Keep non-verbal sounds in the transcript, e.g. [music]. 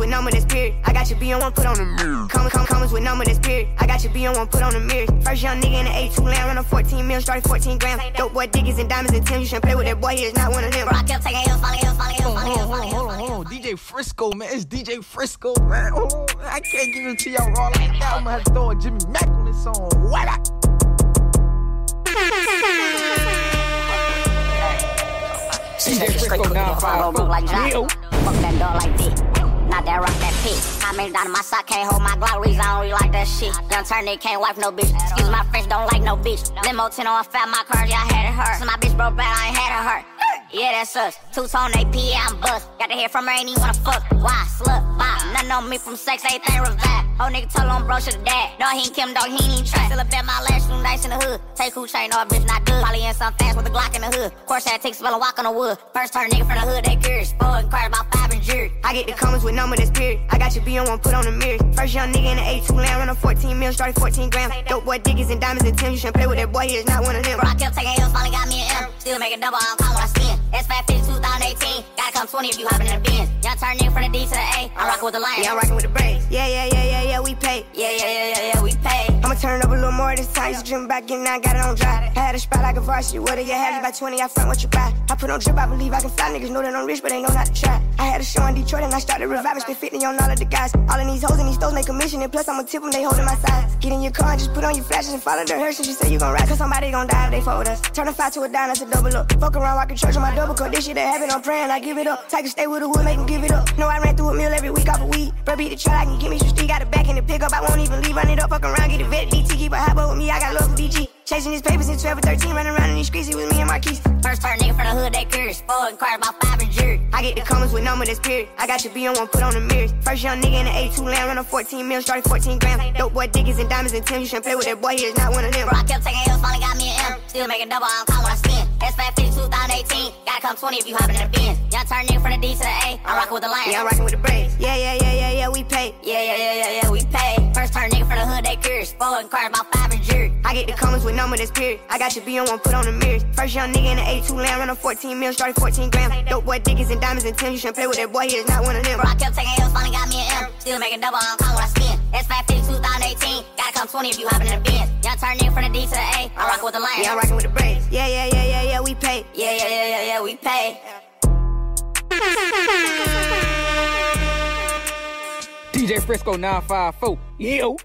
with number that's period. I got you B on one, put on the mirror. Commas, com, commas with number that's period. I got you B on one, put on the mirror. First young nigga in the A2 land, run a 14 mil, started 14 grams. Dope boy diggers and diamonds and Tim. You shouldn't play with that boy, he is not one of them. Bro, I kept taking hills, falling hills, falling hills, falling hills, falling hills. Hold on, hold on. DJ Frisco, man. It's DJ Frisco, man. Hold on. I can't give it to y'all raw like that. I'm gonna have to throw a Jimmy Mack on this song. What up? DJ Frisco, now five Roll like Johnny. Yo. Fuck that dog like dick. Not that rock, that pit. I mean, down my sock, can't hold my glories. I don't really like that shit. Young turn, they can't wipe no bitch. Excuse my French, don't like no bitch. Limo 10 on fat, my car, I had it hurt. So my bitch broke bad, I ain't had it hurt. Yeah, that's us. Two tone AP, I'm bust. Got to hear from her, ain't even wanna fuck. Why? Slut, bop. Nothing on me from sex, everything revive. Old nigga told on bro, should've died. No, he ain't Kim, dog, he ain't even try. Still a bet my last shoe nice in the hood. Take who chain, no, bitch not good. Probably in some fast with a Glock in the hood. Course that takes spell and walk on the wood. First turn nigga from the hood, they curious. Spoil inquired about five and jury. I get the comments with number that's period. I got your B on one, put on the mirror. First young nigga in the A2 land, run a 14 mil, started 14 grams. Dope boy diggers and diamonds and Tim. You shouldn't play with that boy, he is not one of them. Bro, I kept taking hills, finally got me an M. Still making double, I don't call when I. S550 2018. Gotta come 20 if you hopping in the Benz. Young turn nigga from the D to the A. I'm rocking with the lion. Yeah, I'm rocking with the braids. Yeah, yeah, yeah, yeah, yeah, we pay. Yeah, yeah, yeah, yeah, yeah, we pay. Turn up a little more this time. Used to dream in, now I got it on dry. I had a spot like a varsity. What do you have? You buy 20, I front what you buy. I put on drip, I believe I can fly. Niggas know that I'm rich, but they know not to try. I had a show in Detroit and I started reviving. Spent 50 on all of the guys. All of these hoes and these stores make commission. And plus, I'ma tip them, they holding my size. Get in your car and just put on your flashes and follow the hearse. And she say you gon' ride. Cause somebody gon' die if they with us. Turn a five to a dime, that's a double up. Fuck around, walking church on my double cut. This shit that happen, I'm praying, I give it up. A stay with the wood, make them give it up. No, I ran through a meal every week off a weed. Bro, beat the try, I can give me some street. Got it back in the pickup, I won't even leave. Run it up, fuck around, get a vet. DT, keep a hot boy with me, I got love for DG. Chasing his papers since 12 or 13, running around in these streets, it was me and Marquise. First turn nigga from the hood, they curious. Spoil inquired about five and jury. I get the comments with number that's period. I got your B on one, put on the mirrors. First young nigga in the A2 land, run a 14 mil, started 14 grams. Dope boy diggers and diamonds and Tim. You shouldn't play with that boy, he is not one of them. Bro, I kept taking hills, finally got me an M. Still making double, I don't call when I spin. S550 2018. Gotta come 20 if you hopping in the Benz. Young turn nigga from the D to the A. I'm rocking with the lion. Yeah, I'm rocking with the braids. Yeah, yeah, yeah, yeah, yeah, we pay. Yeah, yeah, yeah, yeah, yeah, curious. Spoil inquired about five and jury. I get the comments with number that's period. I got your B on one, put on the mirrors. First young nigga in the A2 land, run a 14 mil, started 14 grams. Dope boy diggers and diamonds and Tim. You shouldn't play with that boy, he is not one of them. Bro, I kept taking hills, finally got me an M. Still making double, I don't call when I spin. S550 2018. Gotta come 20 if you hopping in the Benz. Young turn nigga from the D to the A. I'm rocking with the lion. Yeah, I'm rocking with the braids. Yeah, yeah, yeah, yeah, yeah, we pay. Yeah, yeah, yeah, yeah, yeah, we pay. [laughs] DJ Frisco 954. Yo.